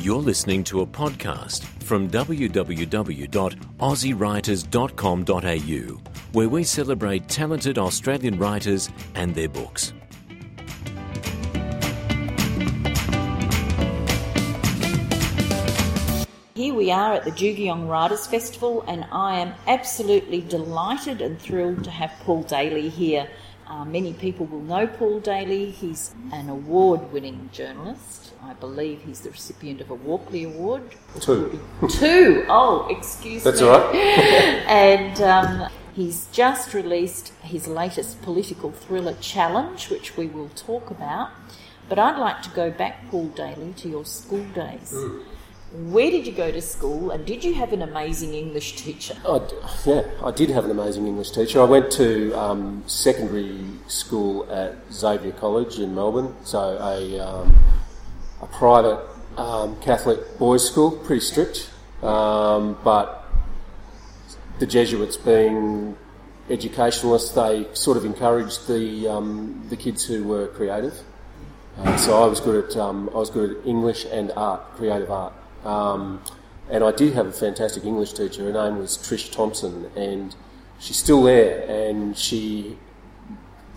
You're listening to a podcast from www.aussiewriters.com.au, where we celebrate talented Australian writers and their books. Here we are at the Jugiong Writers Festival, and I am absolutely delighted and thrilled to have Paul Daley here. Uh, many people will know Paul Daley. He's an award winning journalist. I believe he's the recipient of a Walkley Award. Two. Two! Oh, excuse That's me. That's all right. and um, he's just released his latest political thriller, Challenge, which we will talk about. But I'd like to go back, Paul Daley, to your school days. Where did you go to school, and did you have an amazing English teacher? I yeah, I did have an amazing English teacher. I went to um, secondary school at Xavier College in Melbourne, so a, um, a private um, Catholic boys' school, pretty strict, um, but the Jesuits being educationalists, they sort of encouraged the um, the kids who were creative. Uh, so I was good at um, I was good at English and art, creative art. Um, and I did have a fantastic English teacher. Her name was Trish Thompson, and she's still there. And she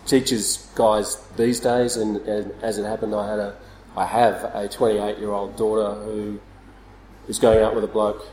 teaches guys these days. And, and as it happened, I had a I have a 28 year old daughter who is going out with a bloke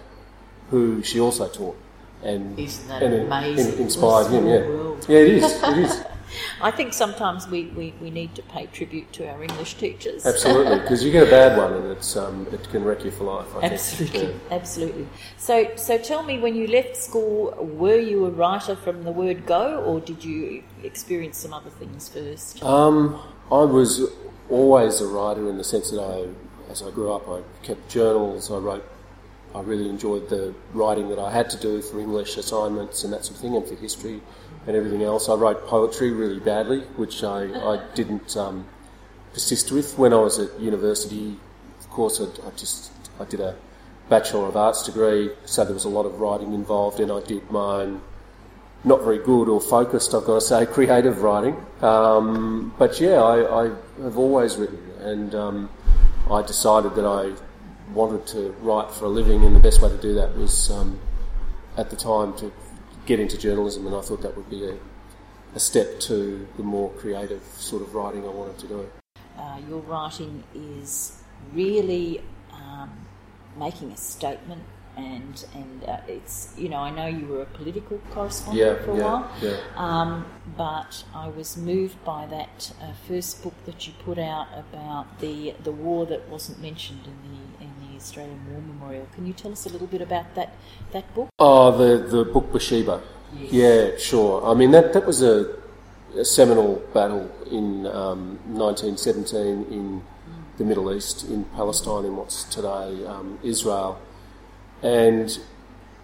who she also taught. And, Isn't that and amazing? it inspired him, yeah. world. Yeah, it is. It is. I think sometimes we, we, we need to pay tribute to our English teachers. Absolutely, because you get a bad one and it's um, it can wreck you for life. I think. Absolutely, Yeah. absolutely. So, so tell me, when you left school, were you a writer from the word go, or did you experience some other things first? Um, I was always a writer in the sense that I, as I grew up, I kept journals. I wrote. I really enjoyed the writing that I had to do for English assignments and that sort of thing, and for history and everything else. I wrote poetry really badly, which I, I didn't um, persist with when I was at university. Of course, I, I just I did a bachelor of arts degree, so there was a lot of writing involved, and I did my own not very good or focused, I've got to say, creative writing. Um, but yeah, I, I have always written, and um, I decided that I wanted to write for a living, and the best way to do that was um, at the time to get into journalism, and I thought that would be a, a step to the more creative sort of writing I wanted to do. Uh, your writing is really um, making a statement, and and uh, it's you know I know you were a political correspondent Yeah, for a yeah, while, yeah. Um, but I was moved by that uh, first book that you put out about the the war that wasn't mentioned in the in the Australian War Memorial. Can you tell us a little bit about that that book? Oh, the the book Beersheba. Yeah, sure. I mean that that was a, a seminal battle in um, 1917 in the Middle East, in Palestine, in what's today um, Israel, and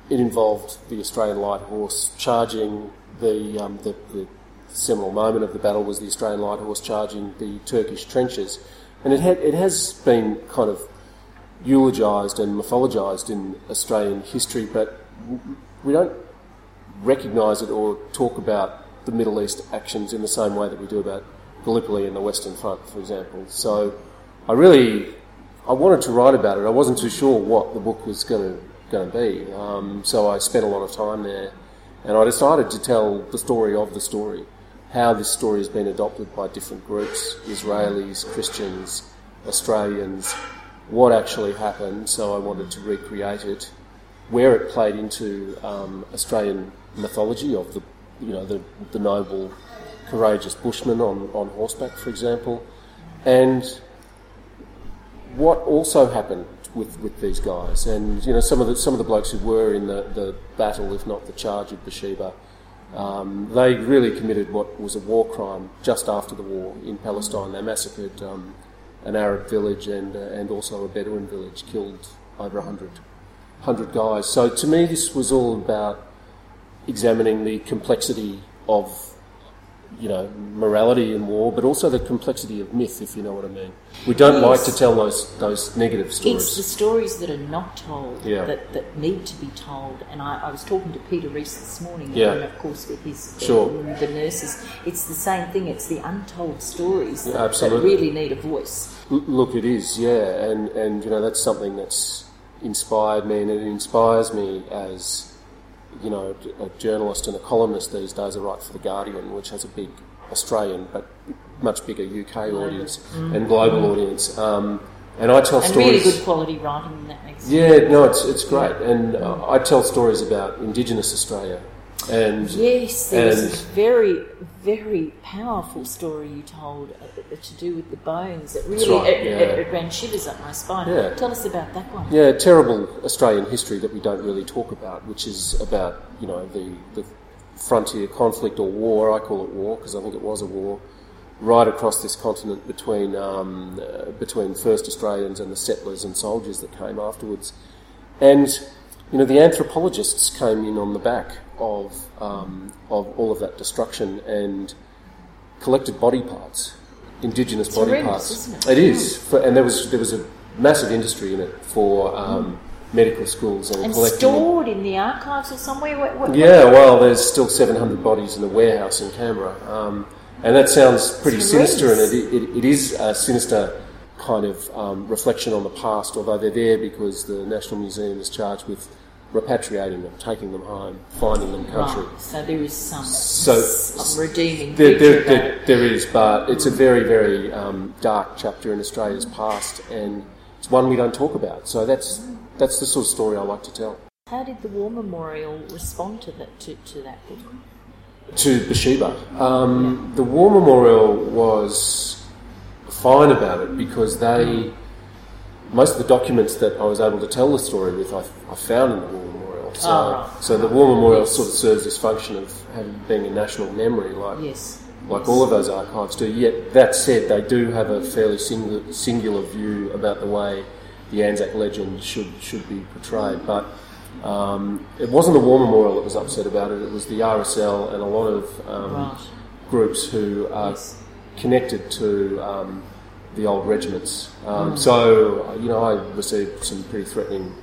it involved the Australian Light Horse charging the, um, the the seminal moment of the battle was the Australian Light Horse charging the Turkish trenches, and it had it has been kind of eulogised and mythologised in Australian history, but we don't recognise it or talk about the Middle East actions in the same way that we do about Gallipoli and the Western Front, for example. So I really I wanted to write about it. I wasn't too sure what the book was going to going to be, um, so I spent a lot of time there, and I decided to tell the story of the story, how this story has been adopted by different groups, Israelis, Christians, Australians, what actually happened. So I wanted to recreate it, where it played into um, Australian mythology of the you know the, the noble, courageous bushman on, on horseback, for example, and what also happened with, with these guys, and you know some of the some of the blokes who were in the, the battle, if not the charge of Beersheba, um, they really committed what was a war crime just after the war in Palestine. They massacred um, an Arab village and uh, and also a Bedouin village, killed over 100, 100 guys. So to me, this was all about examining the complexity of you know, morality in war, but also the complexity of myth, if you know what I mean. We don't Yes. like to tell those those negative stories. It's the stories that are not told Yeah. that, that need to be told. And I, I was talking to Peter Rees this morning, Yeah. and of course with his Sure. uh, the nurses. It's the same thing. It's the untold stories that, Yeah, that absolutely. really need a voice. L- Look, it is, yeah, and and you know that's something that's inspired me, and it inspires me as you know a journalist and a columnist these days. I write for the Guardian, which has a big Australian but much bigger UK audience and global audience, um, and I tell And stories. really good quality writing in that makes Yeah, no, it's it's great, and uh, I tell stories about Indigenous Australia, and Yes, there was a very, very powerful story you told uh, to do with the bones. It really right, it, yeah. it, it ran shivers up my spine. Yeah. Tell us about that one. Yeah, terrible Australian history that we don't really talk about, which is about you know the, the frontier conflict or war. I call it war because I think it was a war, right across this continent between um, uh, between first Australians and the settlers and soldiers that came afterwards, and you know the anthropologists came in on the back of um, of all of that destruction and collected body parts, indigenous body horrendous, parts. isn't it? It is, for, and there was there was a massive industry in it for um, medical schools and, And stored in the archives or somewhere. What, what, Yeah, well, there's still 700 bodies in the warehouse in Canberra, um, and that sounds pretty It's sinister, and it, it, it is a sinister kind of um, reflection on the past. Although they're there because the National Museum is charged with repatriating them, taking them home, finding them country. Right, so there is some, So- some redeeming There, there, there, there is, but it's a very, very um, dark chapter in Australia's past, and it's one we don't talk about. So that's that's the sort of story I like to tell. How did the War Memorial respond to that to, to that book? To Beersheba, um, the War Memorial was fine about it because they most of the documents that I was able to tell the story with, I, I found in the War Memorial. So, Oh, right. so the War Memorial Yes. sort of serves this function of having, being a national memory, like Yes. like yes. all of those archives do. Yet that said, they do have a fairly singular, singular view about the way the Anzac legend should should be portrayed. But um, it wasn't the War Memorial that was upset about it. It was the RSL and a lot of um, Right. groups who are connected to um, the old regiments. Um, Mm. So you know, I received some pretty threatening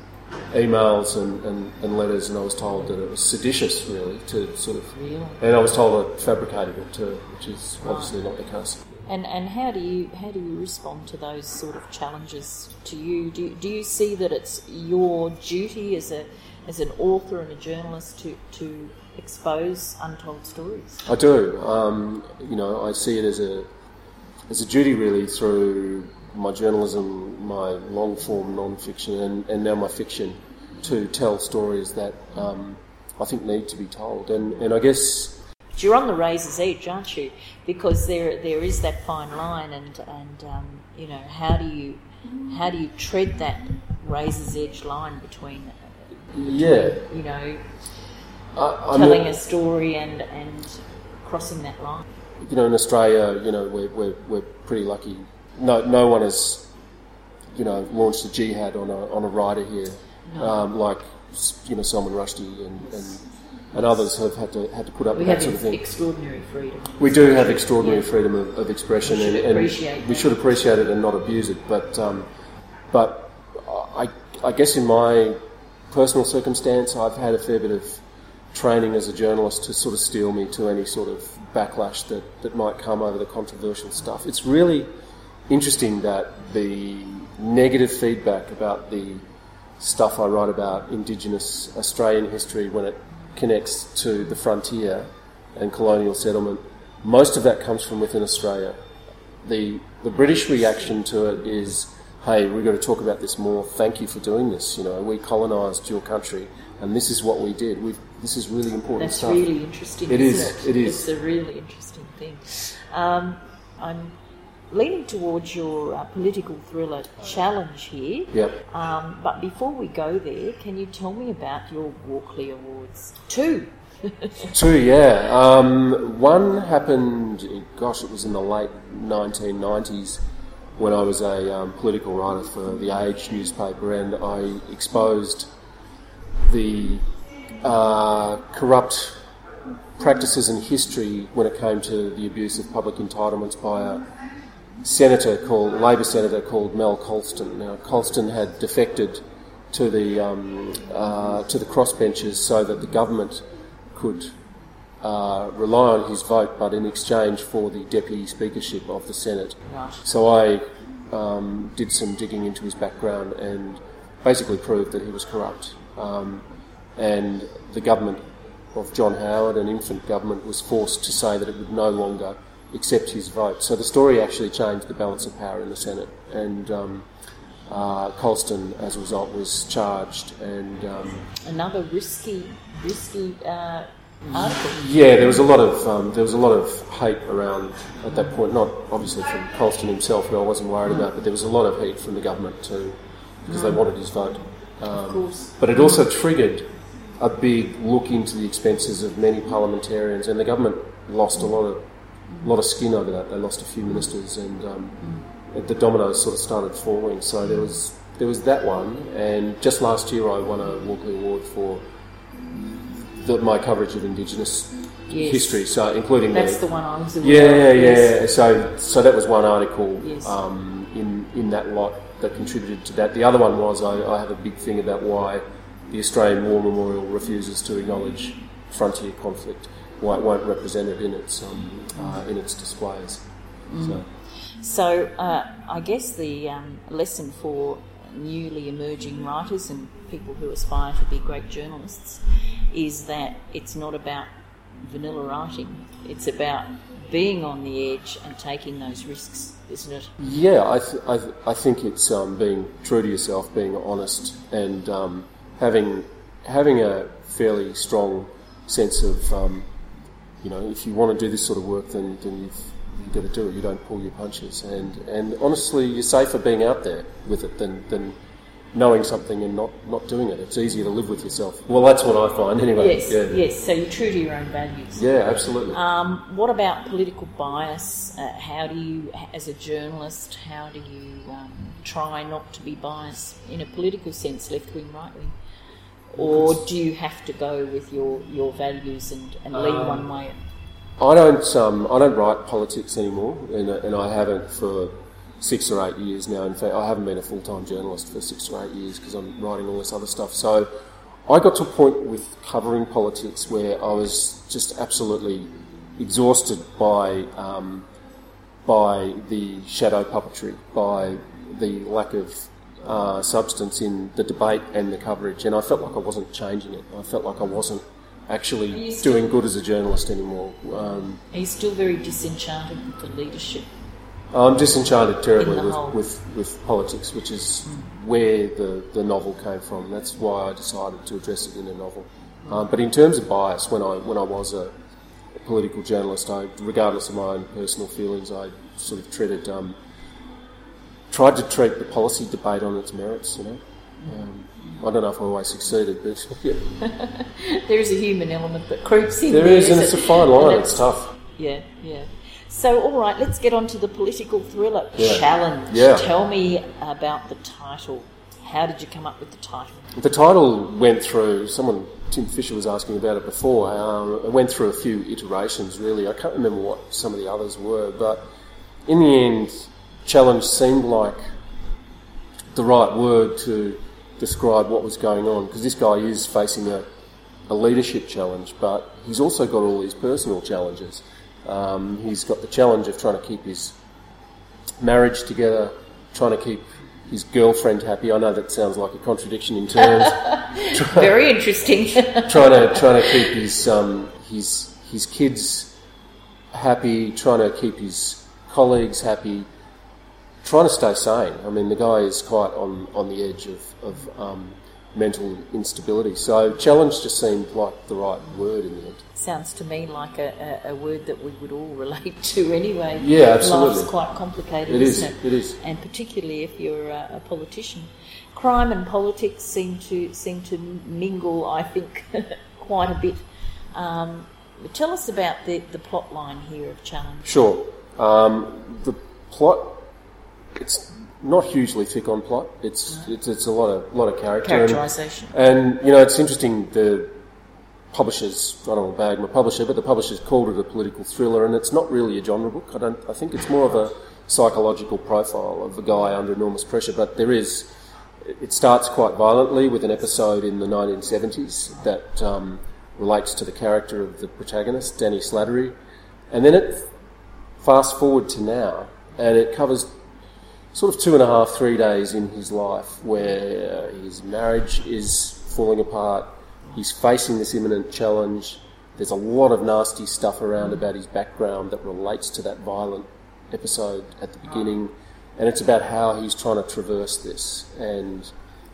emails and, and, and letters, and I was told that it was seditious, really, to sort of Really? and I was told I fabricated it too, which is obviously not the case. And and how do you how do you respond to those sort of challenges to you? Do do you see that it's your duty as a as an author and a journalist to to expose untold stories? I do. Um, you know, I see it as a as a duty really through my journalism, my long form non fiction, and, and now my fiction to tell stories that um, I think need to be told. And, and I guess But you're on the razor's edge, aren't you? Because there there is that fine line, and and um, you know how do you how do you tread that razor's edge line between yeah, you know I, telling a story and and crossing that line? You know, in Australia, you know, we're, we're, we're pretty lucky. No, no one has, you know, launched a jihad on a, on a writer here, um, like, you know, Salman Rushdie and, and, and others have had to, had to put up We with that sort of thing. extraordinary freedom. We do have extraordinary freedom of, of expression, We should and, and we that. should appreciate it and not abuse it. But, um, but I, I guess in my personal circumstance, I've had a fair bit of training as a journalist to sort of steel me to any sort of backlash that, that might come over the controversial stuff. It's really interesting that the negative feedback about the stuff I write about Indigenous Australian history when it connects to the frontier and colonial settlement, most of that comes from within Australia. The, the British reaction to it is, hey, we've got to talk about this more. Thank you for doing this. You know, we colonised your country, and this is what we did. We've, this is really important That's stuff. really interesting. It isn't is, It? it is. It's a really interesting thing. Um, I'm leaning towards your uh, political thriller challenge here. Yep. Um, but before we go there, can you tell me about your Walkley Awards? Two. Two, yeah. Um, one happened, gosh, it was in the late 1990s when I was a um, political writer for the Age newspaper and I exposed the uh, corrupt practices in history when it came to the abuse of public entitlements by a senator called Labor senator called Mal Colston. Now Colston had defected to the um, uh, to the crossbenchers so that the government could uh, rely on his vote, but in exchange for the deputy speakership of the Senate. Right. So I um, did some digging into his background and basically proved that he was corrupt. Um, and the government of John Howard, an infant government, was forced to say that it would no longer accept his vote. So the story actually changed the balance of power in the Senate, and um, uh, Colston, as a result, was charged. And um, Another risky, risky uh, article. yeah, there was a lot of um, there was a lot of hate around at that point. Not obviously from Colston himself, who I wasn't worried about, but there was a lot of heat from the government too, because they wanted his vote. Um, Of course. But it also triggered a big look into the expenses of many parliamentarians, and the government lost a lot of lot of skin over that. They lost a few ministers, and um, the dominoes sort of started falling. So there was there was that one, and just last year I won a Walkley Award for the, my coverage of Indigenous Yes. history, so including That's the, the one I was aware yeah, of. yeah. yes. So, so that was one article Yes. um, in in that lot that contributed to that. The other one was I, I have a big thing about why the Australian War Memorial refuses to acknowledge frontier conflict, why it won't represent it in its um, uh, in its displays. Mm. So, So uh, I guess the um, lesson for newly emerging writers and people who aspire to be great journalists is that it's not about vanilla writing. It's about being on the edge and taking those risks, isn't it? yeah, I, th- I, th- I think it's um, being true to yourself, being honest, and um, having having a fairly strong sense of um, you know if you want to do this sort of work, then then you've you've got to do it. You don't pull your punches, and and honestly, you're safer being out there with it than than knowing something and not not doing it. It's easier to live with yourself. Well, that's what I find anyway. Yes, yeah. yes. So you're true to your own values. Yeah, absolutely. Um, what about political bias? Uh, how do you, as a journalist, how do you um, try not to be biased in a political sense, left wing, right wing? Or do you have to go with your, your values and, and lean Um, one way? I don't. Um, I don't write politics anymore, and, and I haven't for six or eight years now. In fact, I haven't been a full time journalist for six or eight years because I'm writing all this other stuff. So I got to a point with covering politics where I was just absolutely exhausted by um, by the shadow puppetry, by the lack of uh, substance in the debate and the coverage, and I felt like I wasn't changing it. I felt like I wasn't actually still- doing good as a journalist anymore. Um, Are you still very disenchanted with the leadership? I'm disenchanted terribly In the whole. with, with, with politics, which is where the, the novel came from. That's why I decided to address it in a novel. Um, but in terms of bias, when I when I was a, a political journalist, I, regardless of my own personal feelings, I sort of treated um, tried to treat the policy debate on its merits. You know, um, I don't know if I always succeeded, but yeah. There is a human element that creeps in there there. is, and it's a fine line. And It's tough. Yeah, yeah. So, all right, let's get on to the political thriller Yeah. challenge. Yeah. Tell me about the title. How did you come up with the title? The title went through, someone, Tim Fischer was asking about it before, um, it went through a few iterations really. I can't remember what some of the others were, but in the end, challenge seemed like the right word to describe what was going on because this guy is facing a, a leadership challenge, but he's also got all these personal challenges. Um, he's got the challenge of trying to keep his marriage together, trying to keep his girlfriend happy. I know that sounds like a contradiction in terms. Very interesting. trying to trying to keep his um, his his kids happy, trying to keep his colleagues happy, trying to stay sane. I mean, the guy is quite on, on the edge of, of um, mental instability. So challenge just seemed like the right word in the end. Sounds to me like a, a, a word that we would all relate to anyway. Yeah, absolutely. Life's quite complicated, It is, isn't it? it is. And particularly if you're a, a politician. Crime and politics seem to seem to mingle, I think, quite a bit. Um, tell us about the, the plot line here of Challenge. Sure. Um, the plot, it's not hugely thick on plot. It's it's, it's a lot of lot of character. and- Characterisation. And you know, it's interesting. The publishers, I don't want to bag my publisher, but the publishers called it a political thriller, and it's not really a genre book. I don't. I think it's more of a psychological profile of a guy under enormous pressure. But there is. It starts quite violently with an episode in the 1970s that um, relates to the character of the protagonist, Danny Slattery, and then it fast forward to now, and it covers sort of two and a half, three days in his life where his marriage is falling apart. He's facing this imminent challenge. There's a lot of nasty stuff around about his background that relates to that violent episode at the beginning, and it's about how he's trying to traverse this. And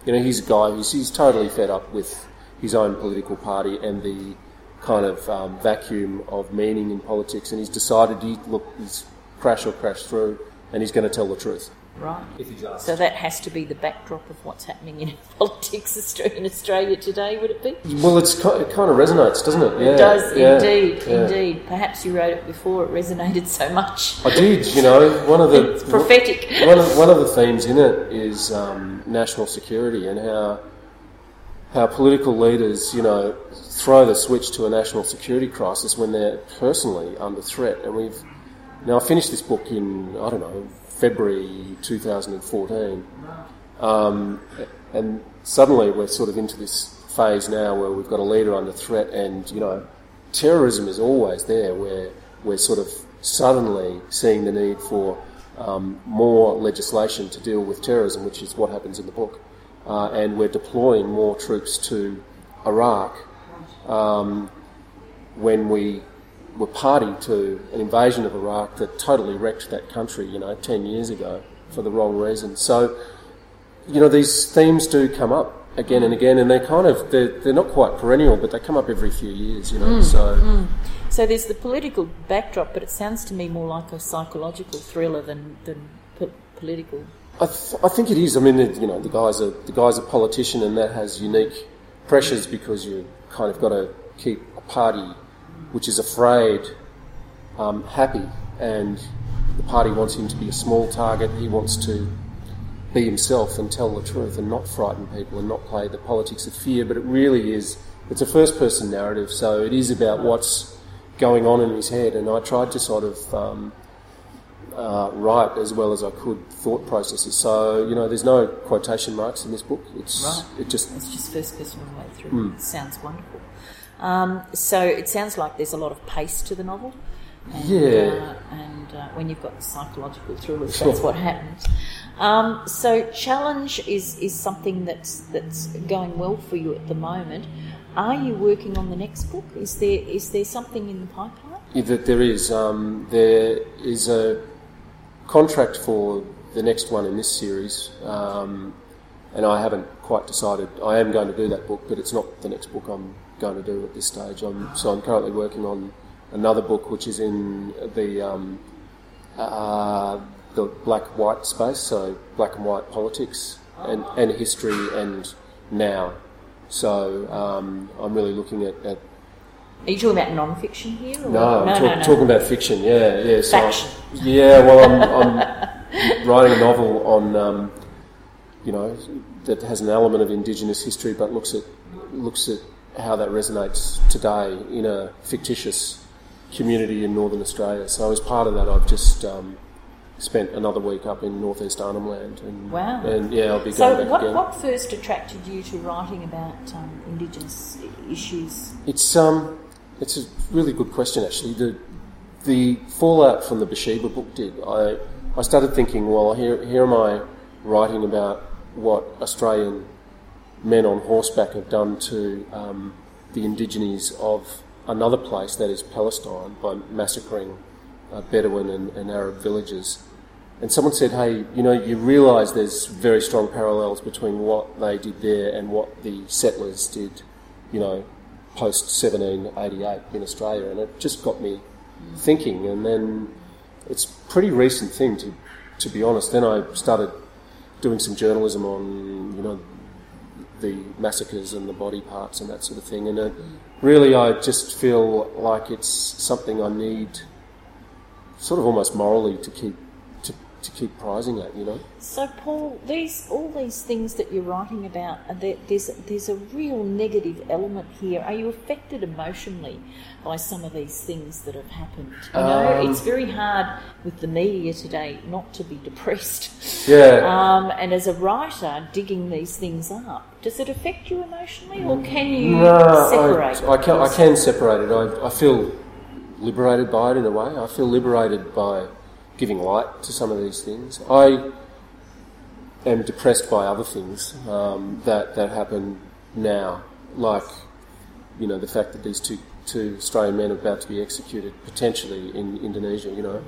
you know, he's a guy who's he's totally fed up with his own political party and the kind of um, vacuum of meaning in politics, and he's decided he look he's crash or crash through, and he's going to tell the truth. Right. If he's asked. So that has to be the backdrop of what's happening in politics in Australia today, would it be? Well, it's it kind of resonates, doesn't it? Yeah, It does yeah, indeed, yeah. indeed. Perhaps you wrote it before; it resonated so much. I did, you know, one of the It's prophetic. One of, one of the themes in it is um, national security and how how political leaders, you know, throw the switch to a national security crisis when they're personally under threat. And we've now I finished this book in I don't know February 2014, um, and suddenly we're sort of into this phase now where we've got a leader under threat, and you know, terrorism is always there. Where we're sort of suddenly seeing the need for um, more legislation to deal with terrorism, which is what happens in the book, uh, and we're deploying more troops to Iraq um, when we were party to an invasion of Iraq that totally wrecked that country, you know, 10 years ago for the wrong reasons. So, you know, these themes do come up again and again, and they're kind of, they're, they're not quite perennial, but they come up every few years, you know, mm, so. Mm. So there's the political backdrop, but it sounds to me more like a psychological thriller than than po- political. I, th- I think it is. I mean, it- you know, the guy's a the guy's a politician, and that has unique pressures because you kind of got to keep a party which is afraid um, happy, and the party wants him to be a small target. He wants to be himself and tell the truth, and not frighten people, and not play the politics of fear. But it really is. It's a first person narrative, so it is about what's going on in his head, and I tried to sort of. Um, uh, write as well as I could thought processes. So you know, there's no quotation marks in this book. It's Right. it just It's just first person all the way through. It sounds wonderful. Um, so it sounds like there's a lot of pace to the novel. And, Yeah. Uh, and uh, when you've got the psychological thrillers, that's what happens. Um, so challenge is, is something that's that's going well for you at the moment. Are you working on the next book? Is there is there something in the pipeline? Yeah, that there is um, there is a contract for the next one in this series, um, and I haven't quite decided. I am going to do that book, but it's not the next book I'm going to do at this stage. I'm, so I'm currently working on another book, which is in the um, uh, the black-white space, so black and white politics and, and history and now. So um, I'm really looking at, at Are you talking about non-fiction here? Or? no, I'm no, talk- no, no. talking about fiction. Yeah, yeah. So Faction. yeah, well, I'm, I'm writing a novel on, um, you know, that has an element of Indigenous history, but looks at looks at how that resonates today in a fictitious community in Northern Australia. So as part of that, I've just um, spent another week up in Northeast Arnhem Land, and Wow. and yeah, I'll be going So, back what, again. what first attracted you to writing about um, Indigenous issues? It's um, it's a really good question actually. The the fallout from the Beersheba book did. I I started thinking, well, here here am I writing about what Australian men on horseback have done to um, the Indigenes of another place, that is Palestine, by massacring uh, Bedouin and, and Arab villages. And someone said, hey, you know, you realise there's very strong parallels between what they did there and what the settlers did, you know, post 1788 in Australia. And it just got me thinking. And then it's a pretty recent thing, to, to be honest. Then I started doing some journalism on, you know, the massacres and the body parts and that sort of thing. And uh, really, I just feel like it's something I need, sort of almost morally, to keep to keep prizing that, you know. So, Paul, these all these things that you're writing about, there's there's a real negative element here. Are you affected emotionally by some of these things that have happened? You know, Um, it's very hard with the media today not to be depressed. Yeah. Um, and as a writer, digging these things up, does it affect you emotionally, or can you No, separate? I, I, can, I can separate it. I, I feel liberated by it in a way. I feel liberated by giving light to some of these things. I am depressed by other things um, that, that happen now, like, you know, the fact that these two, two Australian men are about to be executed, potentially in Indonesia, you know.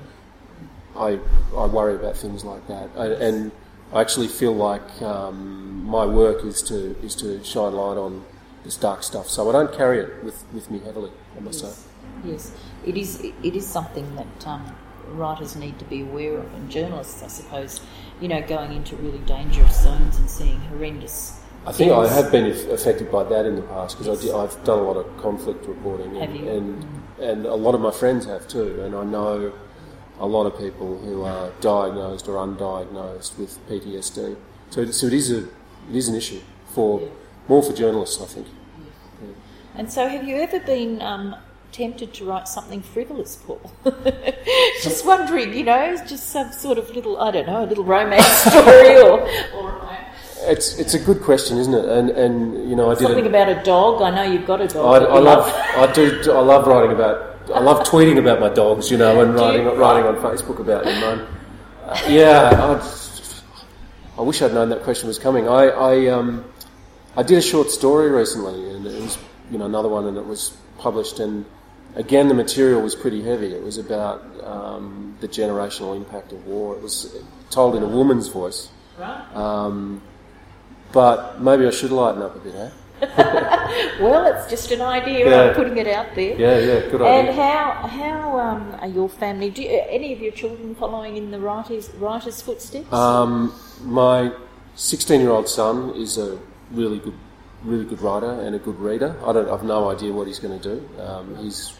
I, I worry about things like that. I, and I actually feel like um, my work is to, is to shine light on this dark stuff. So I don't carry it with, with me heavily, I must say. Yes, it is. It is something that um, writers need to be aware of, and journalists, I suppose. You know, going into really dangerous zones and seeing horrendous. I think I have been affected by that in the past because I've done a lot of conflict reporting, and, Have you? and and a lot of my friends have too, and I know a lot of people who are diagnosed or undiagnosed with PTSD. So, so it is a it is an issue for Yeah. more for journalists, I think. And so, have you ever been um, tempted to write something frivolous, Paul? just wondering, you know, just some sort of little, I don't know, a little romance story or, or It's it's a good question, isn't it? And and you know I did something it. about a dog. I know you've got a dog. that I love I do I love writing about I love tweeting about my dogs, you know, and Do you? writing writing on Facebook about them. Uh, yeah, I, I wish I'd known that question was coming. I I, um, I did a short story recently, and it was you know another one, and it was published, and again the material was pretty heavy. It was about um, the generational impact of war. It was told in a woman's voice, Right. um, but maybe I should lighten up a bit, eh? Well, it's just an idea. Yeah. I'm putting it out there. Yeah, yeah, good idea. And how how um, are your family? Do you, any of your children following in the writers writers' footsteps? Um, my 16-year-old son is a really good, really good writer and a good reader. I don't, I've no idea what he's going to do. Um, he's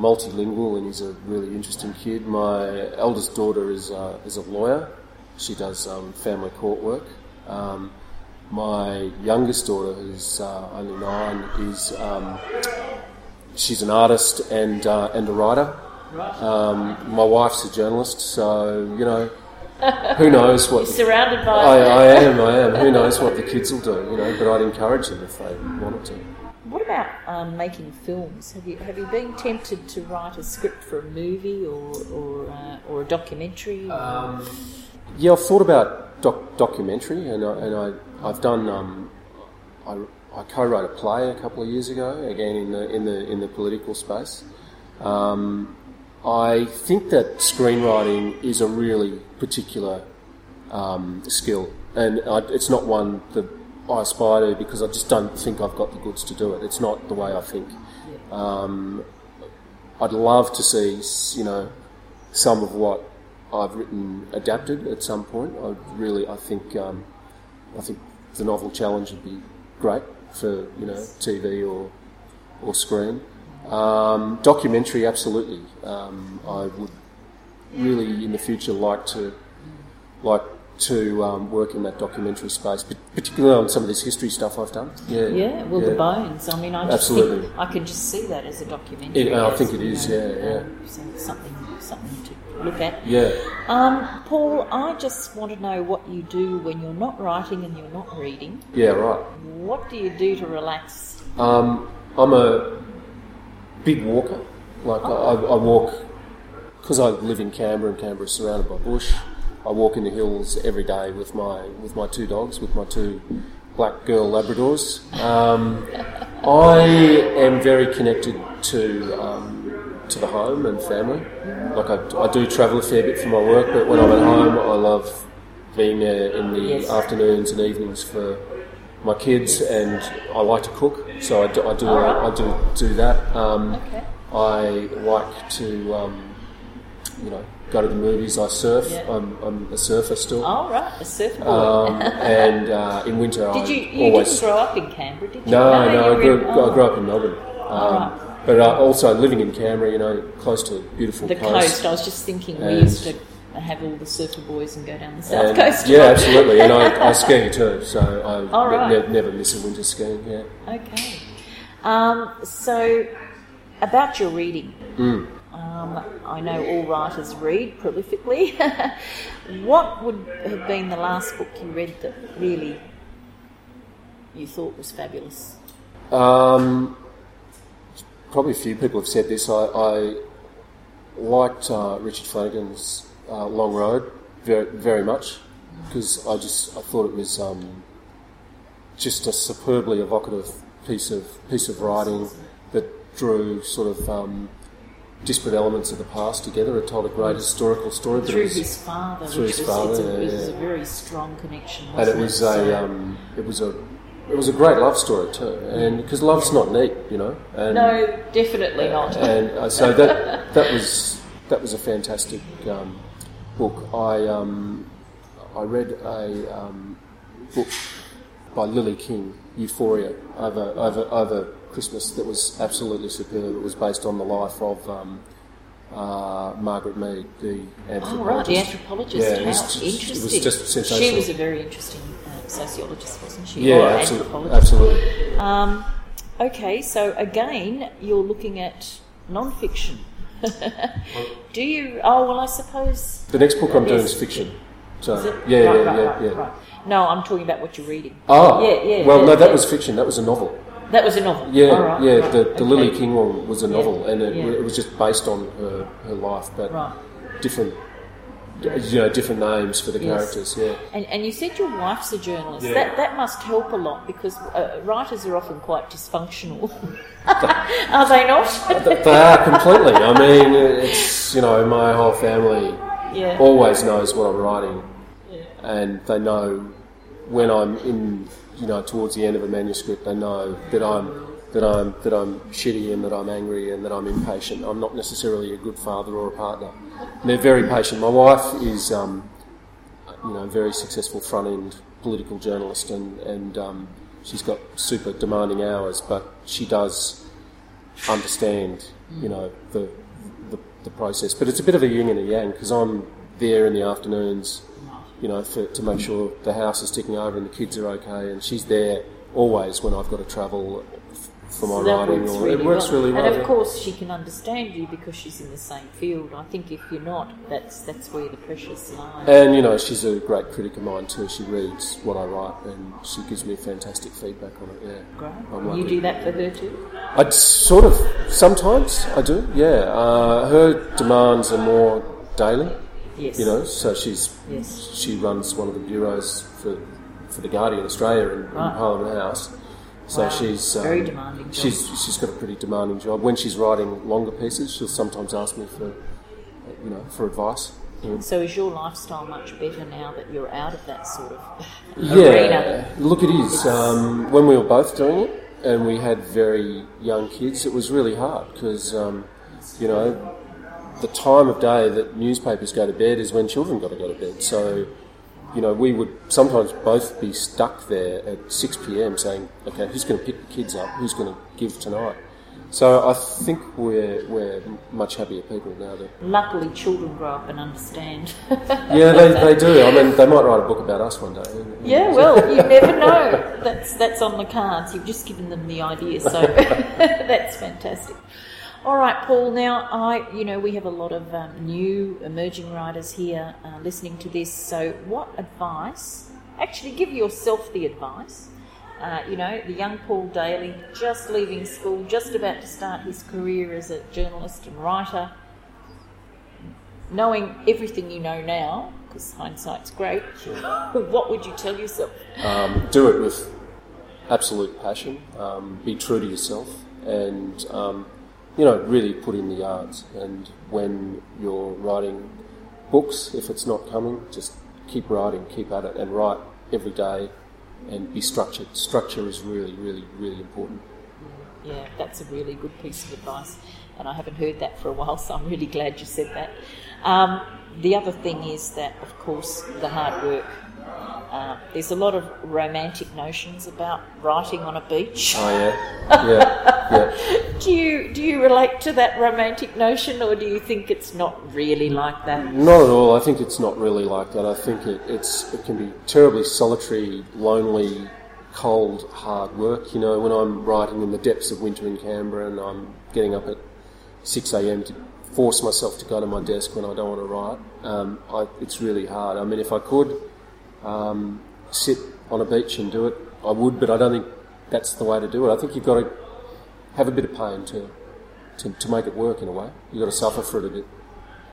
multilingual and he's a really interesting kid. My eldest daughter is uh, is a lawyer. She does um, family court work. Um, my youngest daughter, who's uh, only nine, is um, she's an artist and uh, and a writer. Um, my wife's a journalist, so you know, who knows what You're surrounded by. I, I am, I am. Who knows what the kids will do, you know? But I'd encourage them if they wanted to. What about um, making films? Have you have you been tempted to write a script for a movie or or, uh, or a documentary? Yeah, I've thought about doc- documentary, and I, and I I've done. Um, I, I co-wrote a play a couple of years ago, again in the in the in the political space. Um, I think that screenwriting is a really particular um, skill, and I, it's not one that I aspire to because I just don't think I've got the goods to do it. It's not the way I think. Um, I'd love to see, you know, some of what I've written adapted at some point. I really, I think, um, I think the novel challenge would be great for you know TV or or screen. Um, documentary, absolutely. Um, I would really in the future like to like to um, work in that documentary space, particularly on some of this history stuff I've done. Yeah, yeah, well, the bones. I mean, I just Absolutely. think I can just see that as a documentary. It- I as, think it you know, yeah, yeah. um, it's something something to look at. yeah. Um, Paul, I just want to know what you do when you're not writing and you're not reading. Yeah, right. What do you do to relax? Um, I'm a big walker. Like I, I walk because I live in Canberra, and Canberra is surrounded by bush. I walk in the hills every day with my with my two dogs, with my two black girl Labradors. Um, I am very connected to um, to the home and family. Like I, I do travel a fair bit for my work, but when I'm at home, I love being there in the Yes. afternoons and evenings for my kids, and I like to cook, so I do I do, right. I do, do that. Um, Okay. I like to, um, you know, go to the movies. I surf. Yeah. I'm, I'm a surfer still. All right, a surfboard. Um, and uh, in winter, did I you? You always didn't grow up in Canberra, did you? no, no. you I grew, in- I oh. grew up in Melbourne. Um, right. But uh, also living in Canberra, you know, close to beautiful The coast. coast. I was just thinking we used to have all the surfer boys and go down the south And- coast. yeah, absolutely. And I, I ski too, so I right. ne- never miss a winter skiing. Yeah. Okay. Um, so, about your reading. Mm. Um, I know all writers read prolifically. what would have been the last book you read that really you thought was fabulous? Um, probably a few people have said this. I, I liked uh, Richard Flanagan's uh, Long Road very, very much because I just I thought it was um, just a superbly evocative piece of piece of writing that drew sort of um, disparate elements of the past together. It told a great historical story. Through was- his father, through his was, father, a, yeah, it was a very strong connection. and it was So- a um, it was a it was a great love story too, and because love's not neat, you know. And, no, definitely not. and uh, so that that was that was a fantastic um, book. I um, I read a um, book by Lily King, Euphoria, over over over Christmas. That was absolutely superb. It was based on the life of. Um, uh, Margaret Mead, the Oh, anthropologist. right, the anthropologist. Yeah, it was just- interesting. It was just sensational. She was a very interesting uh, sociologist, wasn't she? yeah, absolutely, absolutely. Um, okay, so again, you're looking at non-fiction. Do you? Oh well, I suppose. The next book I'm doing is fiction. So Is yeah, right, yeah, right, yeah, right, yeah. right. No, I'm talking about what you're reading. Oh, Yeah, yeah, Well, yeah, no, that yeah. was fiction. That was a novel. That was a novel. Yeah, All right, yeah. right, The, the okay. Lily King one was a novel, and it, yeah. it was just based on her, her life, but Right. different, you know, different names for the Yes. characters. Yeah. And, and you said your wife's a journalist. Yeah. That that must help a lot because uh, writers are often quite dysfunctional. are they not? They are completely. I mean, it's you know, my whole family yeah. always knows what I'm writing, and they know when I'm in, you know, towards the end of a manuscript, they know that I'm that I'm that I'm shitty and that I'm angry and that I'm impatient. I'm not necessarily a good father or a partner. And they're very patient. My wife is, um, you know, a very successful front end political journalist, and and um, she's got super demanding hours, but she does understand, you know, the, the the process. But it's a bit of a yin and a yang because I'm there in the afternoons, you know, for, to make sure the house is ticking over and the kids are okay, and she's there always when I've got to travel for my So writing. works or, really it works well. really well. And of course, she can understand you because she's in the same field. I think if you're not, that's that's where the pressures lie. And you know, she's a great critic of mine too. She reads what I write and she gives me fantastic feedback on it. Yeah, Great. You do that for her too. I sort of sometimes I do. Yeah, uh, her demands are more daily. Yes. You know, so she's Yes. she runs one of the bureaus for for the Guardian Australia in, in Right. Parliament House. So Wow. she's um, Very demanding job. She's she's got a pretty demanding job. When she's writing longer pieces, she'll sometimes ask me for you know for advice. So is your lifestyle much better now that you're out of that sort of arena? Yeah, look, it is. Um, when we were both doing it and we had very young kids, it was really hard because, um, you know, the time of day that newspapers go to bed is when children got to go to bed. So, you know, we would sometimes both be stuck there at 6 pm saying, okay, who's going to pick the kids up? Who's going to give tonight? So I think we're, we're much happier people now that Luckily, children grow up and understand. yeah, they, they do. I mean, they might write a book about us one day. Yeah, well, you never know. That's that's on the cards. You've just given them the idea, so that's fantastic. All right, Paul. Now, I, you know, we have a lot of um, new emerging writers here uh, listening to this. So, what advice? Actually, give yourself the advice. Uh, you know, the young Paul Daley, just leaving school, just about to start his career as a journalist and writer, knowing everything you know now, because hindsight's great. what would you tell yourself? um, do it with absolute passion. Um, be true to yourself, and um, you know, really put in the yards. And when you're writing books, if it's not coming, just keep writing, keep at it, and write every day, and be structured. Structure is really, really, really important. Yeah, that's a really good piece of advice, and I haven't heard that for a while, so I'm really glad you said that. Um, the other thing is that, of course, the hard work. uh, there's a lot of romantic notions about writing on a beach. Oh yeah, yeah, Do you do you relate to that romantic notion, or do you think it's not really like that? Not at all. I think it's not really like that. I think it, it's it can be terribly solitary, lonely, cold, hard work. You know, when I'm writing in the depths of winter in Canberra and I'm getting up at six a.m. to force myself to go to my desk when I don't want to write, um, I, it's really hard. I mean, if I could um, sit on a beach and do it, I would, but I don't think that's the way to do it. I think you've got to have a bit of pain to, to, to make it work in a way. You've got to suffer for it a bit.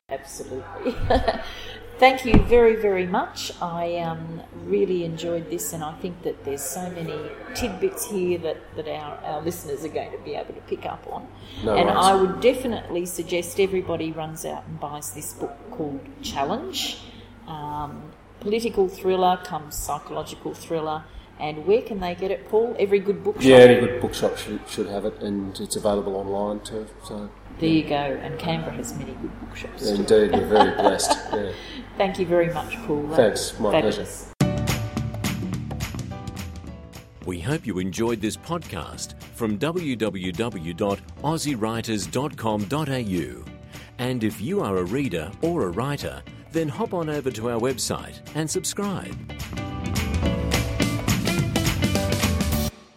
Absolutely. Thank you very, very much. I um, really enjoyed this, and I think that there's so many tidbits here that, that our, our listeners are going to be able to pick up on. No and worries. I would definitely suggest everybody runs out and buys this book called Challenge. Um, political thriller comes psychological thriller. And where can they get it, Paul? Every good bookshop. Yeah, any good bookshop should, should have it, and it's available online too. So, There you go. And Canberra has many good bookshops. too. indeed, we're very blessed. Yeah. Thank you very much, Paul. Thanks, was my pleasure. We hope you enjoyed this podcast from www.aussiewriters.com.au. And if you are a reader or a writer, then hop on over to our website and subscribe.